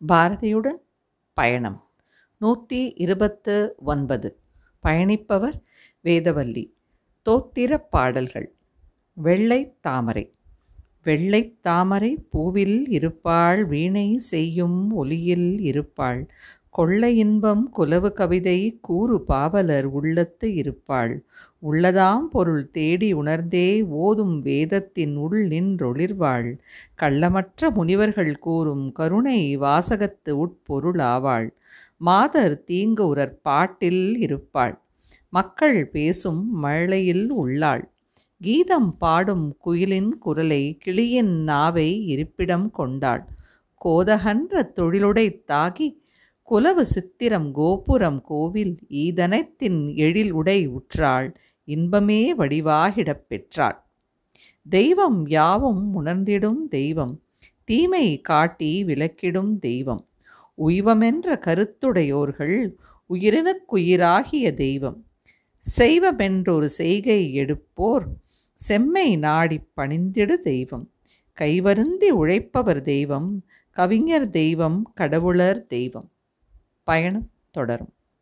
பாரதியுடன் பயணம். நூற்றி இருபத்து ஒன்பது பயணிப்பவர் வேதவல்லி. தோத்திரப் பாடல்கள். வெள்ளை தாமரை. வெள்ளை தாமரை பூவில் இருப்பாள் வீணை செய்யும் ஒலியில் இருப்பாள். கொள்ளை இன்பம் குலவு கவிதை கூறு பாவலர் உள்ளத்து இருப்பாள். உள்ளதாம் பொருள் தேடி உணர்ந்தே ஓதும் வேதத்தின் உள் நின்றொளிர்வாள். கள்ளமற்ற முனிவர்கள் கூறும் கருணை வாசகத்து உட்பொருளாவாள் மாதர் தீங்கு உரர் பாட்டில் இருப்பாள். மக்கள் பேசும் மழையில் உள்ளாள். கீதம் பாடும் குயிலின் குரலை கிளியின் நாவை இருப்பிடம் கொண்டாள். கோதகன்ற தொழிலுடை தாகி குலவு சித்திரம் கோபுரம் கோவில் ஈதனத்தின் எழில் உடை உற்றாள் இன்பமே வடிவாகிடப் பெற்றாள். தெய்வம் யாவும் உணர்ந்திடும் தெய்வம் தீமை காட்டி விலக்கிடும் தெய்வம். உய்வமென்ற கருத்துடையோர்கள் உயிரினுக்குயிராகிய தெய்வம். செய்வமென்றொரு செய்கை எடுப்போர் செம்மை நாடிப் பணிந்திடு தெய்வம். கைவருந்தி உழைப்பவர் தெய்வம் கவிஞர் தெய்வம் கடவுளர் தெய்வம். பயணம் தொடரும்.